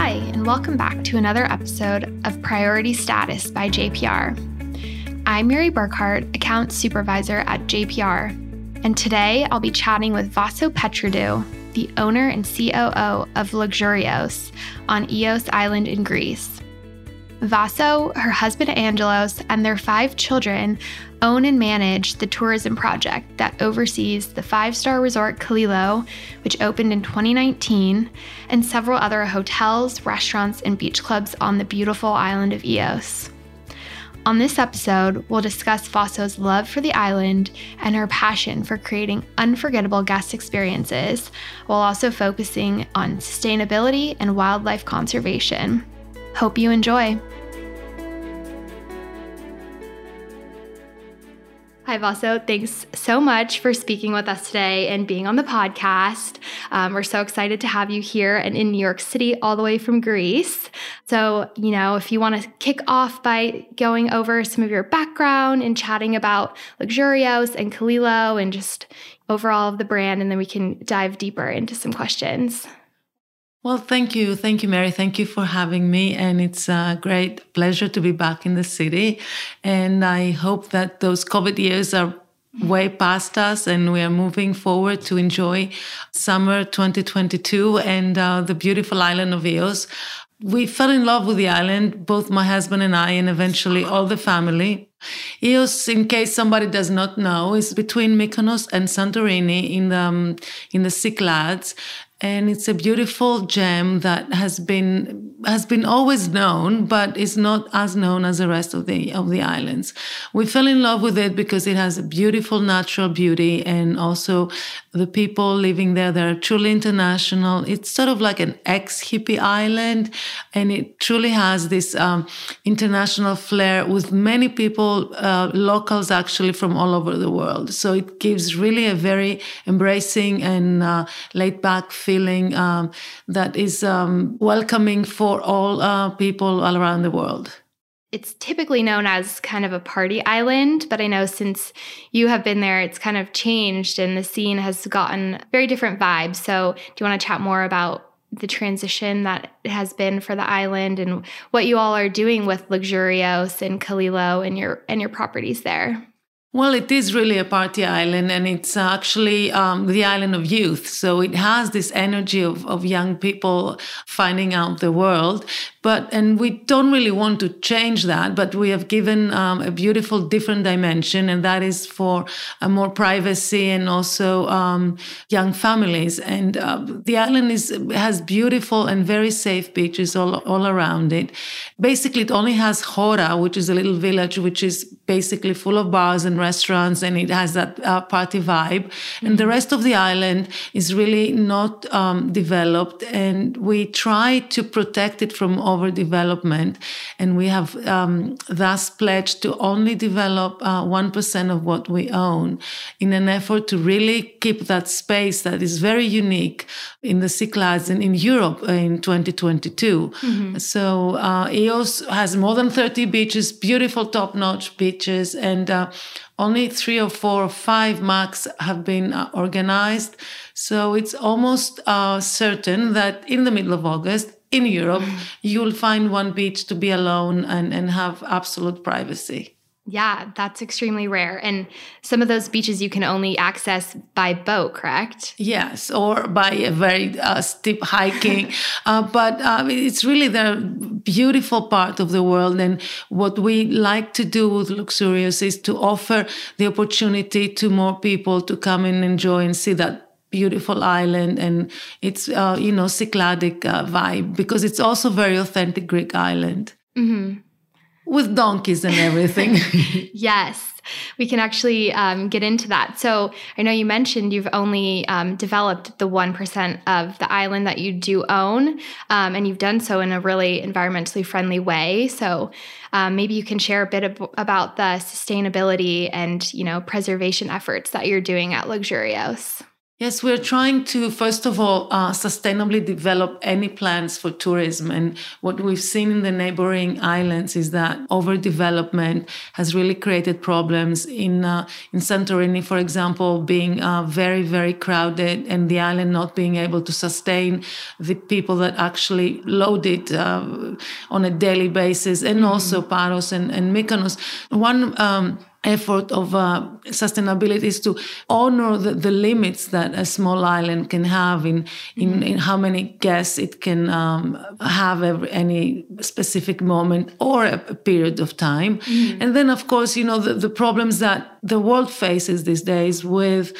Hi, and welcome back to another episode of Priority Status by JPR. I'm Mary Burkhart, Account Supervisor at JPR, and today I'll be chatting with Vaso Petridou, the owner and COO of Luxurios on Ios Island in Greece. Vaso, her husband Angelos, and their five children own and manage the tourism project that oversees the five star resort Calilo, which opened in 2019, and several other hotels, restaurants, and beach clubs on the beautiful island of Ios. On this episode, we'll discuss Vaso's love for the island and her passion for creating unforgettable guest experiences, while also focusing on sustainability and wildlife conservation. Hope you enjoy. Hi, Vaso. Thanks so much for speaking with us today and being on the podcast. Um, we're so excited to have you here and in New York City, all the way from Greece. So, you know, if you want to kick off by going over some of your background and chatting about Luxurios and Calilo and just overall of the brand, and then we can dive deeper into some questions. Well, thank you. Thank you, Mary. Thank you for having me. And it's a great pleasure to be back in the city. And I hope that those COVID years are way past us and we are moving forward to enjoy summer 2022 and uh, the beautiful island of Ios. We fell in love with the island, both my husband and I, and eventually all the family. Ios, in case somebody does not know, is between Mykonos and Santorini in the um, in the Cyclades, and it's a beautiful gem that has been has been always known but is not as known as the rest of the of the islands. We fell in love with it because it has a beautiful natural beauty and also the people living there they're truly international. It's sort of like an ex hippie island and it truly has this um, international flair with many people uh, locals actually from all over the world. So it gives really a very embracing and uh, laid back feeling um, that is um, welcoming for all uh, people all around the world. It's typically known as kind of a party island, but I know since you have been there, it's kind of changed and the scene has gotten very different vibes. So, do you want to chat more about the transition that has been for the island and what you all are doing with Luxurios and Calilo and your and your properties there? Well, it is really a party island, and it's actually um, the island of youth. So it has this energy of, of young people finding out the world. But and we don't really want to change that, but we have given um, a beautiful different dimension, and that is for more privacy and also um, young families. And uh, the island is has beautiful and very safe beaches all all around it. Basically, it only has Hora, which is a little village, which is basically full of bars and restaurants and it has that uh, party vibe. Mm-hmm. And the rest of the island is really not um, developed. And we try to protect it from overdevelopment. And we have um, thus pledged to only develop uh, 1% of what we own in an effort to really keep that space that is very unique in the Cyclades and in Europe in 2022. Mm-hmm. So uh, Ios has more than 30 beaches, beautiful top notch And uh, only three or four or five max have been uh, organized. So it's almost uh, certain that in the middle of August in Europe, mm. you'll find one beach to be alone and, and have absolute privacy. Yeah, that's extremely rare. And some of those beaches you can only access by boat, correct? Yes, or by a very uh, steep hiking. uh, but uh, it's really the beautiful part of the world. And what we like to do with Luxurious is to offer the opportunity to more people to come and enjoy and see that beautiful island and it's uh, you know cycladic uh, vibe because it's also very authentic greek island mm-hmm with donkeys and everything. yes, we can actually um, get into that. So I know you mentioned you've only um, developed the 1% of the island that you do own, um, and you've done so in a really environmentally friendly way. So um, maybe you can share a bit of, about the sustainability and you know preservation efforts that you're doing at Luxurios. Yes, we're trying to, first of all, uh, sustainably develop any plans for tourism. And what we've seen in the neighboring islands is that overdevelopment has really created problems. In, uh, in Santorini, for example, being uh, very, very crowded and the island not being able to sustain the people that actually load it uh, on a daily basis, and mm-hmm. also Paros and, and Mykonos. One um, effort of uh, sustainability is to honor the, the, limits that a small island can have in in, mm-hmm. in how many guests it can um, have every, any specific moment or a, a period of time mm-hmm. and then of course you know the, the problems that the world faces these days with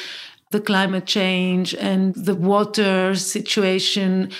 the climate change and the water situation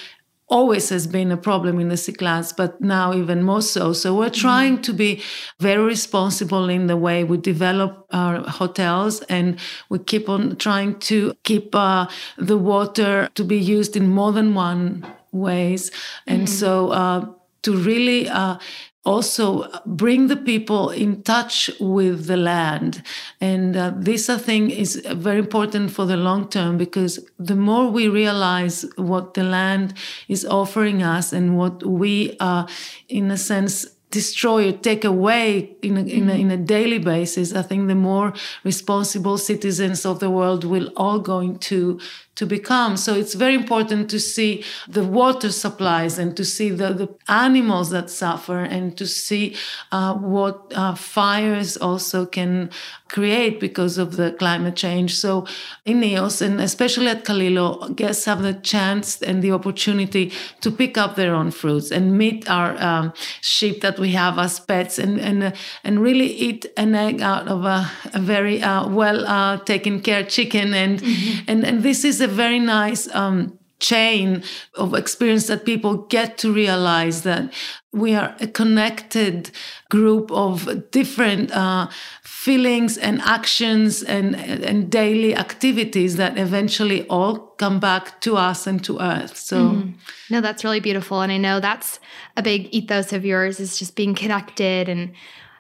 always has been a problem in the Cyclades, but now even more so. So we're mm-hmm. trying mm-hmm. to be very responsible in the way we develop our hotels, and we keep on trying to keep uh, the water to be used in more than one ways, and mm-hmm. so uh, to really. Uh, also bring the people in touch with the land. And uh, this, I think, is very important for the long term because the more we realize what the land is offering us and what we are, in a sense, destroy or take away in a, in, a, in a daily basis, I think the more responsible citizens of the world will all going to to become. So it's very important to see the water supplies and to see the, the animals that suffer and to see uh, what uh, fires also can create because of the climate change. So in Ios and especially at Calilo, guests have the chance and the opportunity to pick up their own fruits and meet our um, sheep that we have as pets and and uh, and really eat an egg out of a, a very uh, well uh, taken care chicken and mm-hmm. and and this is a very nice um, chain of experience that people get to realize that we are a connected group of different uh, feelings and actions and, and daily activities that eventually all come back to us and to earth. So mm-hmm. no that's really beautiful. And i know that's a big ethos of yours is just being connected and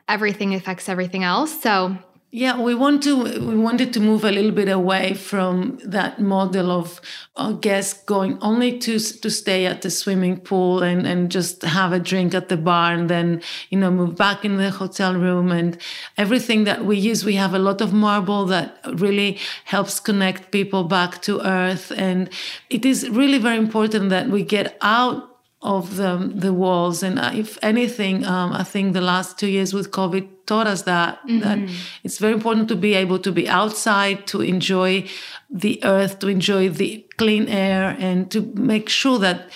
everything affects everything else. So yeah, we want to we wanted to move a little bit away from that model of uh, a guest going only to to stay at the swimming pool and and just have a drink at the bar and then you know move back in the hotel room. And everything that we use we have a lot of marble that really helps connect people back to earth. And it is really very important that we get out of the, the walls. And if anything, um, I think the last two years with COVID taught us that, mm-hmm. that it's very important to be able to be outside, to enjoy the earth, to enjoy the clean air, and to make sure that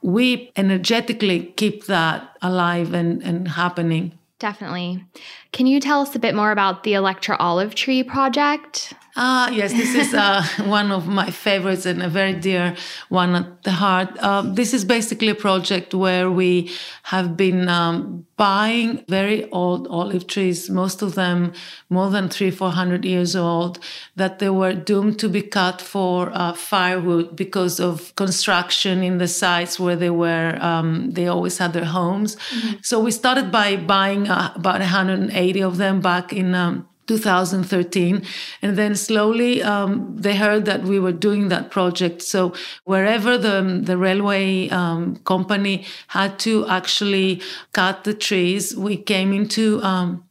we energetically keep that alive and, and happening. Definitely. Can you tell us a bit more about the Electra Olive Tree project? Ah, yes, this is uh, one of my favorites and a very dear one at the heart. Uh, this is basically a project where we have been um, buying very old olive trees, most of them more than three, four hundred years old, that they were doomed to be cut for uh, firewood because of construction in the sites where they were. Um, they always had their homes. Mm-hmm. So we started by buying uh, about 180 of them back in. Um, 2013 and then slowly um, they heard that we were doing that project. So wherever the, the railway um, company had to actually cut the trees we came into um,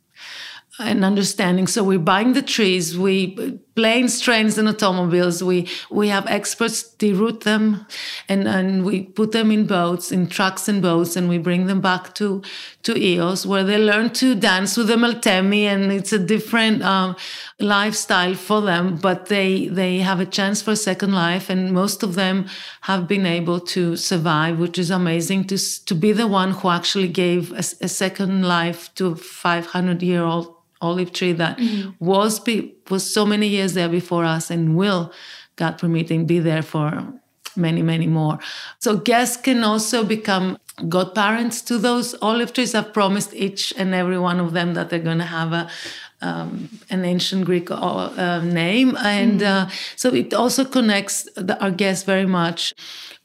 an understanding. So we're buying the trees, we planes, trains, and automobiles. We we have experts deroute them, and and we put them in boats, in trucks and boats, and we bring them back to to Ios, where they learn to dance with the Meltemi, and it's a different um, lifestyle for them. But they they have a chance for a second life, and most of them have been able to survive, which is amazing. To to be the one who actually gave a, a second life to a 500 year old olive tree that mm-hmm. was be, was so many years there before us and will, God permitting, be there for many, many more. So guests can also become godparents to those olive trees. I've promised each and every one of them that they're going to have a um, an ancient Greek uh, name, and mm-hmm. uh, so it also connects the, our guests very much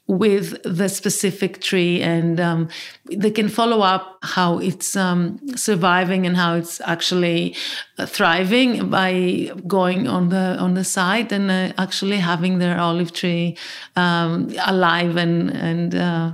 with the specific tree and um, they can follow up how it's um, surviving and how it's actually uh, thriving by going on the on the site and uh, actually having their olive tree um, alive and and uh,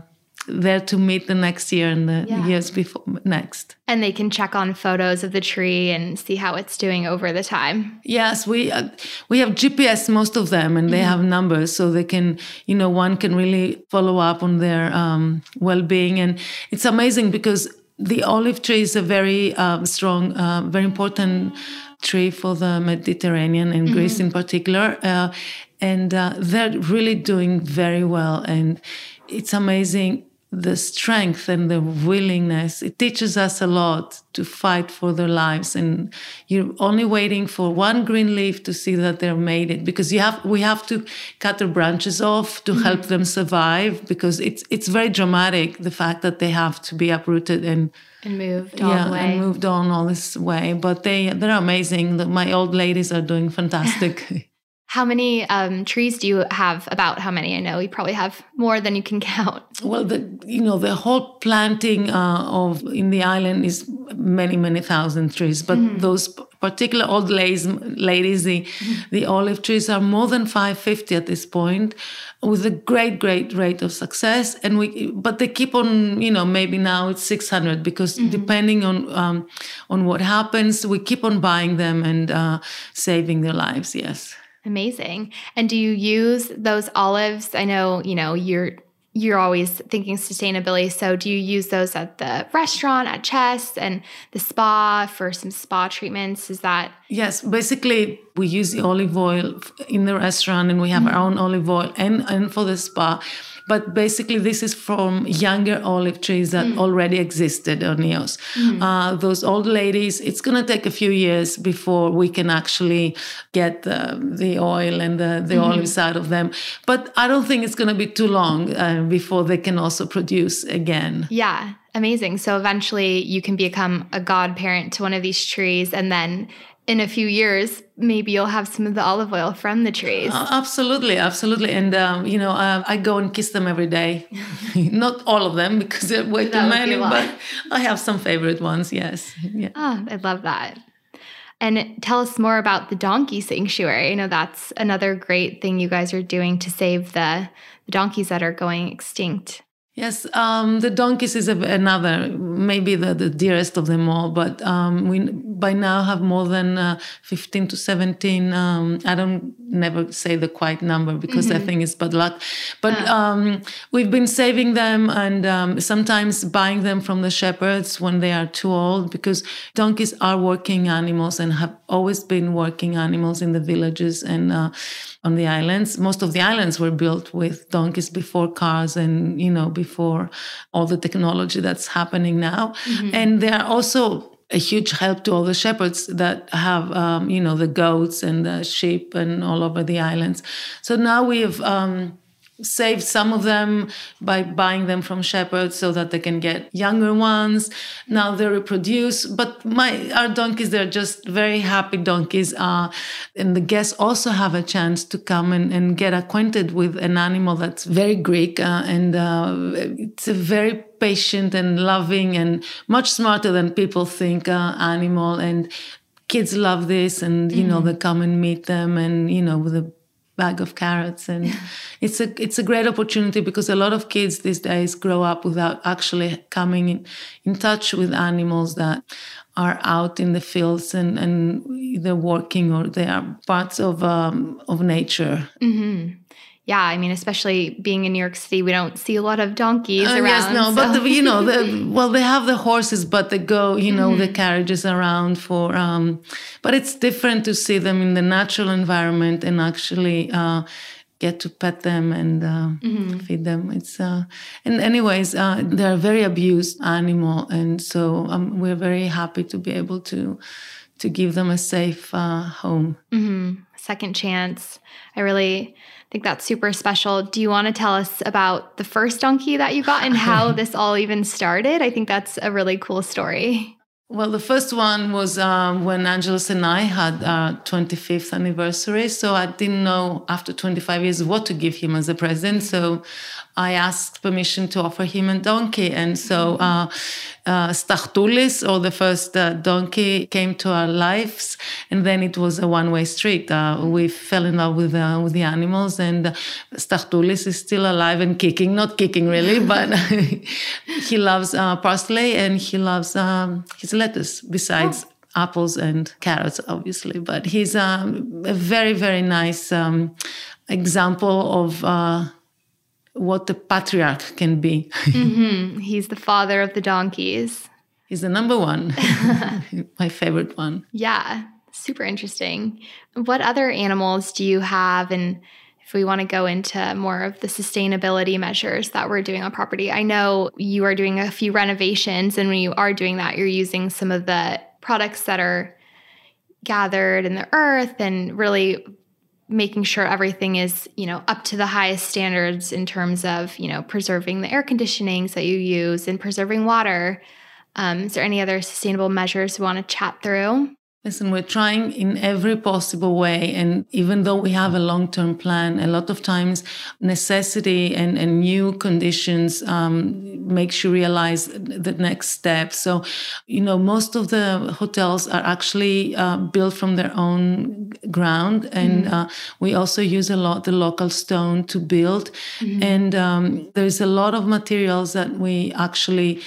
there to meet the next year and the yeah. years before next. And they can check on photos of the tree and see how it's doing over the time. Yes, we uh, we have GPS most of them, and they mm-hmm. have numbers, so they can you know one can really follow up on their um, well being, and it's amazing because the olive tree is a very uh, strong, uh, very important tree for the Mediterranean and mm-hmm. Greece in particular. Uh, and uh, they're really doing very well. And it's amazing the strength and the willingness. It teaches us a lot to fight for their lives. And you're only waiting for one green leaf to see that they're made it because you have we have to cut their branches off to mm-hmm. help them survive because it's it's very dramatic the fact that they have to be uprooted and and moved all yeah, way. and moved on all this way. But they they're amazing. My old ladies are doing fantastic. How many um, trees do you have? About how many? I know you probably have more than you can count. Well, the you know the whole planting uh, of in the island is many many thousand trees, but mm-hmm. those particular old ladies, ladies the mm-hmm. the olive trees are more than five fifty at this point, with a great great rate of success. And we but they keep on you know maybe now it's six hundred because mm-hmm. depending on um, on what happens, we keep on buying them and uh, saving their lives. Yes. Amazing. And do you use those olives? I know, you know, you're you're always thinking sustainability. So do you use those at the restaurant, at Chess and the spa for some spa treatments? Is that Yes, basically we use the olive oil in the restaurant and we have mm-hmm. our own olive oil and, and for the spa. But basically, this is from younger olive trees that mm. already existed on Ios. Mm. Uh, those old ladies, it's going to take a few years before we can actually get the, the oil and the, the mm-hmm. olives out of them. But I don't think it's going to be too long uh, before they can also produce again. Yeah. Amazing. So eventually you can become a godparent to one of these trees and then in a few years, maybe you'll have some of the olive oil from the trees. Uh, absolutely, absolutely. And, um, you know, uh, I go and kiss them every day. Not all of them because they're way too many, but I have some favorite ones, yes. Yeah. Oh, I love that. And tell us more about the donkey sanctuary. I know that's another great thing you guys are doing to save the, the donkeys that are going extinct. Yes, um, the donkeys is another, maybe the, the dearest of them all. But um, we by now have more than uh, 15 to 17. Um, I don't never say the quite number because mm-hmm. I think it's bad luck. But um, we've been saving them and um, sometimes buying them from the shepherds when they are too old because donkeys are working animals and have always been working animals in the villages and uh, on the islands. Most of the islands were built with donkeys before cars and, you know, before all the technology that's happening now. Mm-hmm. And they are also a huge help to all the shepherds that have, um, you know, the goats and the sheep and all over the islands. So now we have um, saved some of them by buying them from shepherds so that they can get younger ones. Now they reproduce, but my our donkeys they're just very happy donkeys. Uh, and the guests also have a chance to come and, and get acquainted with an animal that's very Greek uh, and uh, it's a very patient and loving and much smarter than people think uh, animal and kids love this and you mm-hmm. know they come and meet them and you know with a bag of carrots. And yeah. it's a it's a great opportunity because a lot of kids these days grow up without actually coming in, in touch with animals that are out in the fields and and they're working or they are parts of um, of nature. Mm-hmm yeah, I mean, especially being in New York City, we don't see a lot of donkeys uh, around. Yes, no, so. but the, you know, the, well, they have the horses, but they go, you know, mm-hmm. the carriages around for. Um, but it's different to see them in the natural environment and actually. Uh, get to pet them and uh, mm-hmm. feed them. It's uh, and anyways, uh, they're a very abused animal, and so um, we're very happy to be able to to give them a safe uh, home. Mm-hmm. Second chance. I really think that's super special. Do you want to tell us about the first donkey that you got and how this all even started? I think that's a really cool story. Well, the first one was um, when Angelos and I had our 25th anniversary. So I didn't know after 25 years what to give him as a present. So I asked permission to offer him a donkey. And so uh, uh, Startoulis, or the first uh, donkey, came to our lives. And then it was a one way street. Uh, we fell in love with, uh, with the animals. And Startoulis is still alive and kicking. Not kicking really, but he loves uh, parsley and he loves um, his lettuce besides. Oh apples and carrots, obviously. But he's um, a very, very nice um, example of uh, what the patriarch can be. mm-hmm. He's the father of the donkeys. He's the number one, my favorite one. Yeah, super interesting. What other animals do you have? And if we want to go into more of the sustainability measures that we're doing on property, I know you are doing a few renovations. And when you are doing that, you're using some of the products that are gathered in the earth and really making sure everything is you know up to the highest standards in terms of you know preserving the air conditionings that you use and preserving water. Um, is there any other sustainable measures we want to chat through Listen, we're trying in every possible way. And even though we have a long term plan, a lot of times necessity and, and new conditions um, makes you realize the next step. So, you know, most of the hotels are actually uh, built from their own ground. And mm uh, we also use a lot the local stone to build. mm And um, there's a lot of materials that we actually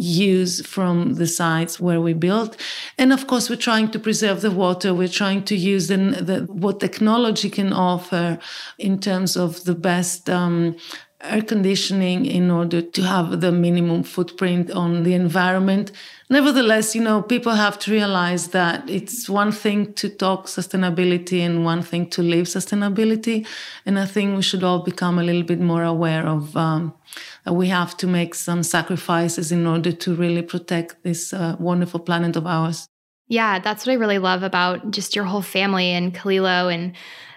use from the sites where we built. And of course, we're trying to preserve the water. We're trying to use the, the what technology can offer in terms of the best um, air conditioning in order to have the minimum footprint on the environment. Nevertheless, you know, people have to realize that it's one thing to talk sustainability and one thing to live sustainability. And I think we should all become a little bit more aware of um, that we have to make some sacrifices in order to really protect this uh, wonderful planet of ours. Yeah, that's what I really love about just your whole family and Calilo and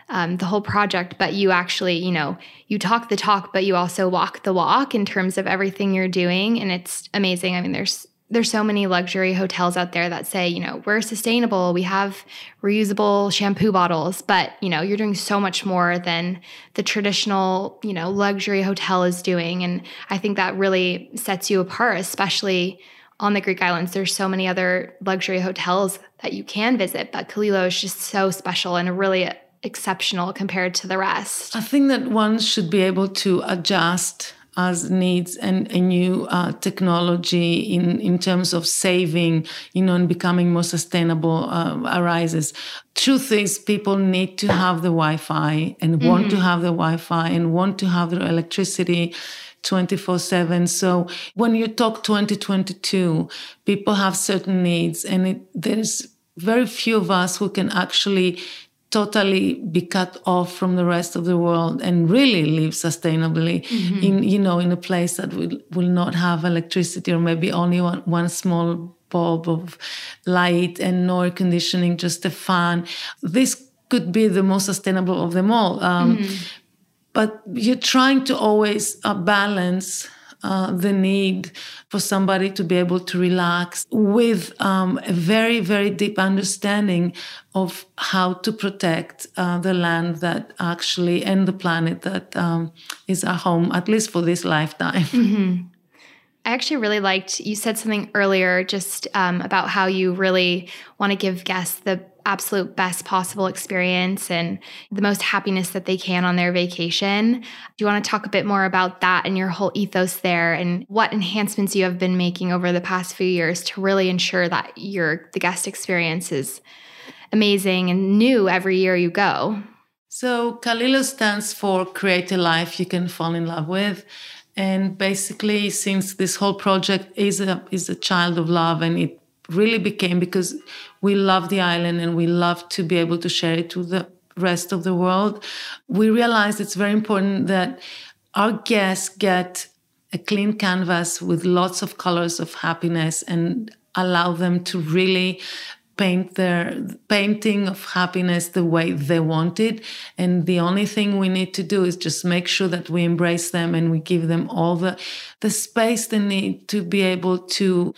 um, the whole project, but you actually, you know, you talk the talk, but you also walk the walk in terms of everything you're doing. And it's amazing. I mean, there's there's so many luxury hotels out there that say, you know, we're sustainable, we have reusable shampoo bottles, but you know, you're doing so much more than the traditional, you know, luxury hotel is doing. And I think that really sets you apart, especially on the Greek islands. There's so many other luxury hotels that you can visit, but Calilo is just so special and really exceptional compared to the rest? I think that one should be able to adjust as needs and a new uh, technology in, in terms of saving, you know, and becoming more sustainable uh, arises. Truth is, people need to have the Wi-Fi and mm-hmm. want to have the Wi-Fi and want to have their electricity 24 7. So when you talk 2022, people have certain needs and it, there's very few of us who can actually totally be cut off from the rest of the world and really live sustainably mm-hmm. in you know in a place that will, will not have electricity or maybe only one, one small bulb of light and no air conditioning just a fan this could be the most sustainable of them all um, mm-hmm. but you're trying to always uh, balance uh, the need for somebody to be able to relax with um, a very, very deep understanding of how to protect uh, the land that actually and the planet that um, is our home, at least for this lifetime. Mm-hmm. I actually really liked you said something earlier just um, about how you really want to give guests the absolute best possible experience and the most happiness that they can on their vacation. Do you want to talk a bit more about that and your whole ethos there and what enhancements you have been making over the past few years to really ensure that your the guest experience is amazing and new every year you go? So Calilo stands for create a life you can fall in love with. And basically, since this whole project is a is a child of love and it really became because we love the island and we love to be able to share it to the rest of the world. We realized it's very important that our guests get a clean canvas with lots of colors of happiness and allow them to really paint their painting of happiness the way they want it and the only thing we need to do is just make sure that we embrace them and we give them all the the space they need to be able to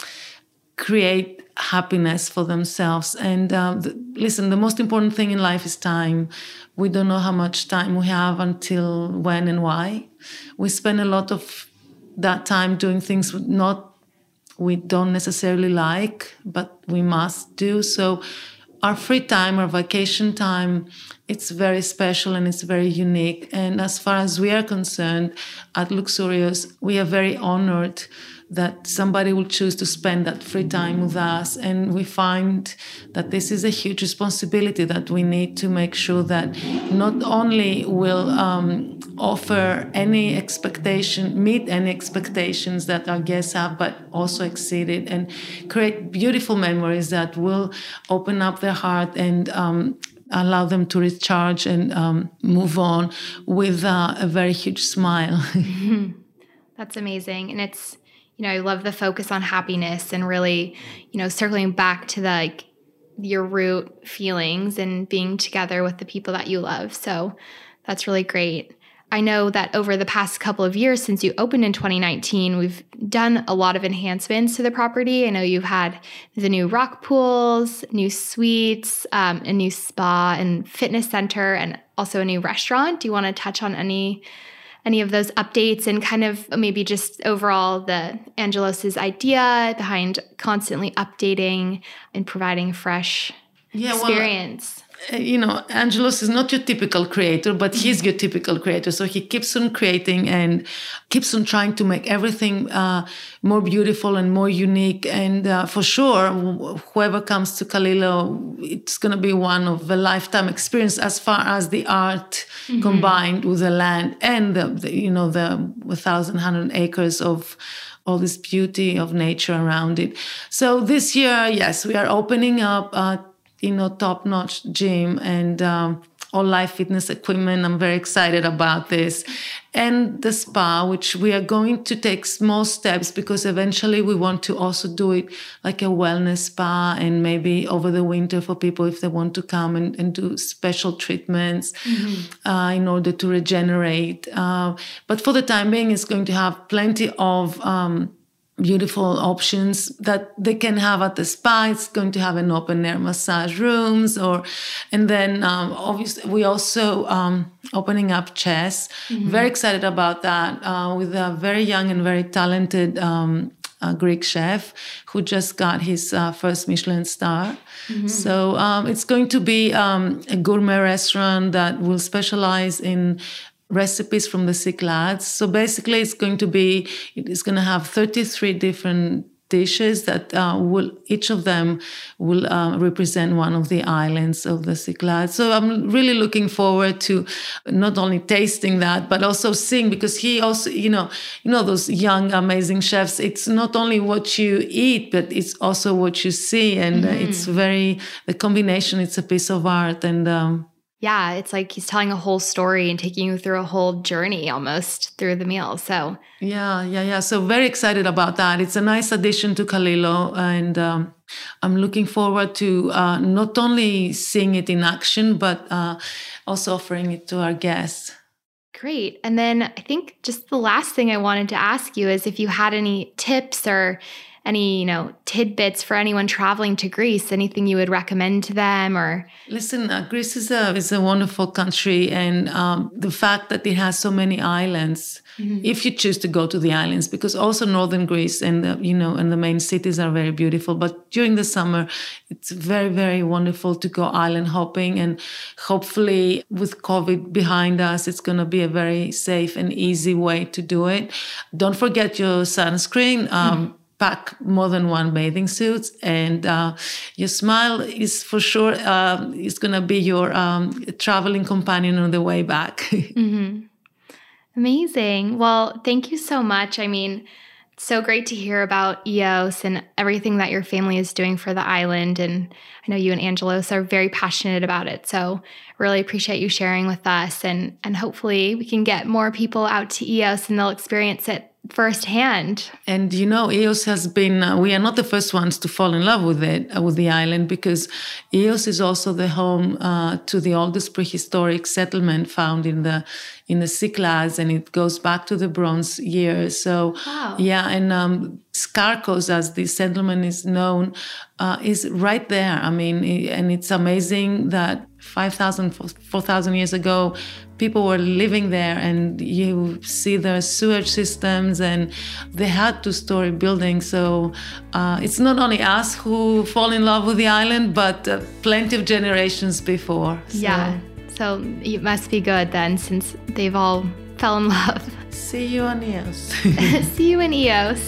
create happiness for themselves. And um, the, listen, the most important thing in life is time. We don't know how much time we have until when and why. We spend a lot of that time doing things not we don't necessarily like, but we must do. So our free time, our vacation time, it's very special and it's very unique. And as far as we are concerned at Luxurious, we are very honored that somebody will choose to spend that free time with us. And we find that this is a huge responsibility that we need to make sure that not only will um, offer any expectation, meet any expectations that our guests have, but also exceed it and create beautiful memories that will open up their heart and um, allow them to recharge and um, move on with uh, a very huge smile. That's amazing. And it's you know, I love the focus on happiness and really, you know, circling back to the like your root feelings and being together with the people that you love. So that's really great. I know that over the past couple of years since you opened in 2019, we've done a lot of enhancements to the property. I know you've had the new rock pools, new suites, um, a new spa and fitness center, and also a new restaurant. Do you want to touch on any any of those updates and kind of maybe just overall the Angelos's idea behind constantly updating and providing fresh yeah, experience. Well, you know, Angelos is not your typical creator, but he's your typical creator. So he keeps on creating and keeps on trying to make everything uh, more beautiful and more unique. And uh, for sure, whoever comes to Calilo, it's going to be one of a lifetime experience as far as the art mm-hmm. combined with the land and the, the you know the 1,100 acres of all this beauty of nature around it. So this year, yes, we are opening up. Uh, you know, top notch gym and um, all life fitness equipment. I'm very excited about this. And the spa, which we are going to take small steps because eventually we want to also do it like a wellness spa and maybe over the winter for people if they want to come and, and do special treatments mm-hmm. uh, in order to regenerate. Uh, but for the time being, it's going to have plenty of um, beautiful options that they can have at the spa. It's going to have an open air massage rooms, or and then um, obviously we also um, opening up chess. Mm-hmm. Very excited about that uh, with a very young and very talented. Um, Greek chef who just got his uh, first Michelin star. Mm-hmm. So um, it's going to be um, a gourmet restaurant that will specialize in recipes from the Cyclades. So basically, it's going to be it's going to have 33 different dishes that uh, will each of them will uh, represent one of the islands of the Cyclades. So I'm really looking forward to not only tasting that but also seeing because he also you know you know those young amazing chefs. It's not only what you eat but it's also what you see and mm-hmm. it's very the combination. It's a piece of art and. Um, yeah, it's like he's telling a whole story and taking you through a whole journey almost through the meal. So, yeah, yeah, yeah. So, very excited about that. It's a nice addition to Calilo. And um, I'm looking forward to uh, not only seeing it in action, but uh, also offering it to our guests. Great. And then I think just the last thing I wanted to ask you is if you had any tips or any you know tidbits for anyone traveling to Greece? Anything you would recommend to them? Or listen, uh, Greece is a is a wonderful country, and um, the fact that it has so many islands. Mm-hmm. If you choose to go to the islands, because also northern Greece and the, you know and the main cities are very beautiful, but during the summer, it's very very wonderful to go island hopping, and hopefully with COVID behind us, it's going to be a very safe and easy way to do it. Don't forget your sunscreen. Um, mm-hmm pack more than one bathing suit. And uh, your smile is for sure uh, is going to be your um, traveling companion on the way back. Mm-hmm. amazing. Well thank you so much. I mean so great to hear about Ios and everything that your family is doing for the island. And i know you and angelos are very passionate about it. So really appreciate you sharing with us and and hopefully we can get more people out to Ios and they'll experience it firsthand. And you know, Ios has been, uh, we are not the first ones to fall in love with it, uh, with the island, because Ios is also the home uh, to the oldest prehistoric settlement found in the in the Cyclades, and it goes back to the Bronze years. So, wow. yeah, and um, Skarkos, as the settlement is known, uh, is right there. I mean, and it's amazing that 5,000, 4,000 years ago, people were living there and you see the sewage systems and they had two-story buildings. So uh, it's not only us who fall in love with the island but uh, plenty of generations before so. yeah. So it must be good then since they've all fell in love. See you on Ios see you in Ios